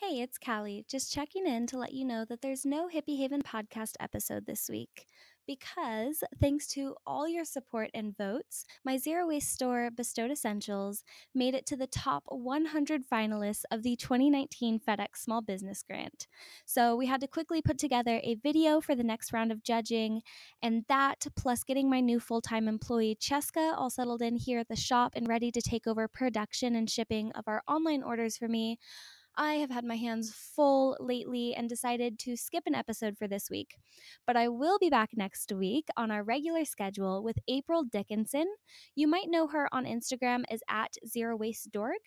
Hey, it's Callie, just checking in to let you know that there's no Hippie Haven podcast episode this week. Because, thanks to all your support and votes, my zero waste store, Bestowed Essentials, made it to the top 100 finalists of the 2019 FedEx Small Business Grant. So, we had to quickly put together a video for the next round of judging, and that, plus getting my new full time employee, Cheska, all settled in here at the shop and ready to take over production and shipping of our online orders for me I have had my hands full lately and decided to skip an episode for this week. But I will be back next week on our regular schedule with April Dickinson. You might know her on Instagram as at Zero Waste Dork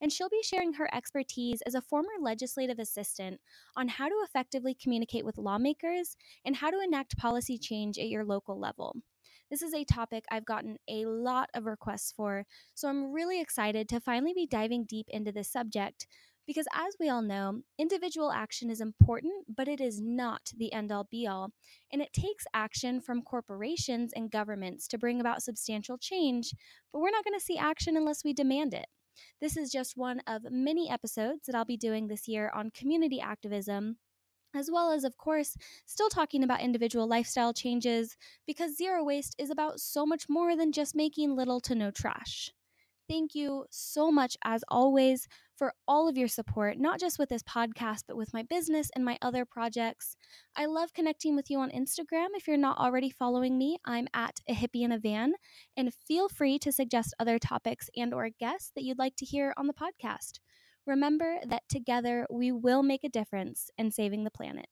and she'll be sharing her expertise as a former legislative assistant on how to effectively communicate with lawmakers and how to enact policy change at your local level. This is a topic I've gotten a lot of requests for, so I'm really excited to finally be diving deep into this subject because, as we all know, individual action is important, but it is not the end all be all. And it takes action from corporations and governments to bring about substantial change, but we're not going to see action unless we demand it. This is just one of many episodes that I'll be doing this year on community activism as well as, of course, still talking about individual lifestyle changes because zero waste is about so much more than just making little to no trash. Thank you so much, as always, for all of your support, not just with this podcast, but with my business and my other projects. I love connecting with you on Instagram. If you're not already following me, I'm at a hippie in a van, and feel free to suggest other topics and or guests that you'd like to hear on the podcast. Remember that together we will make a difference in saving the planet.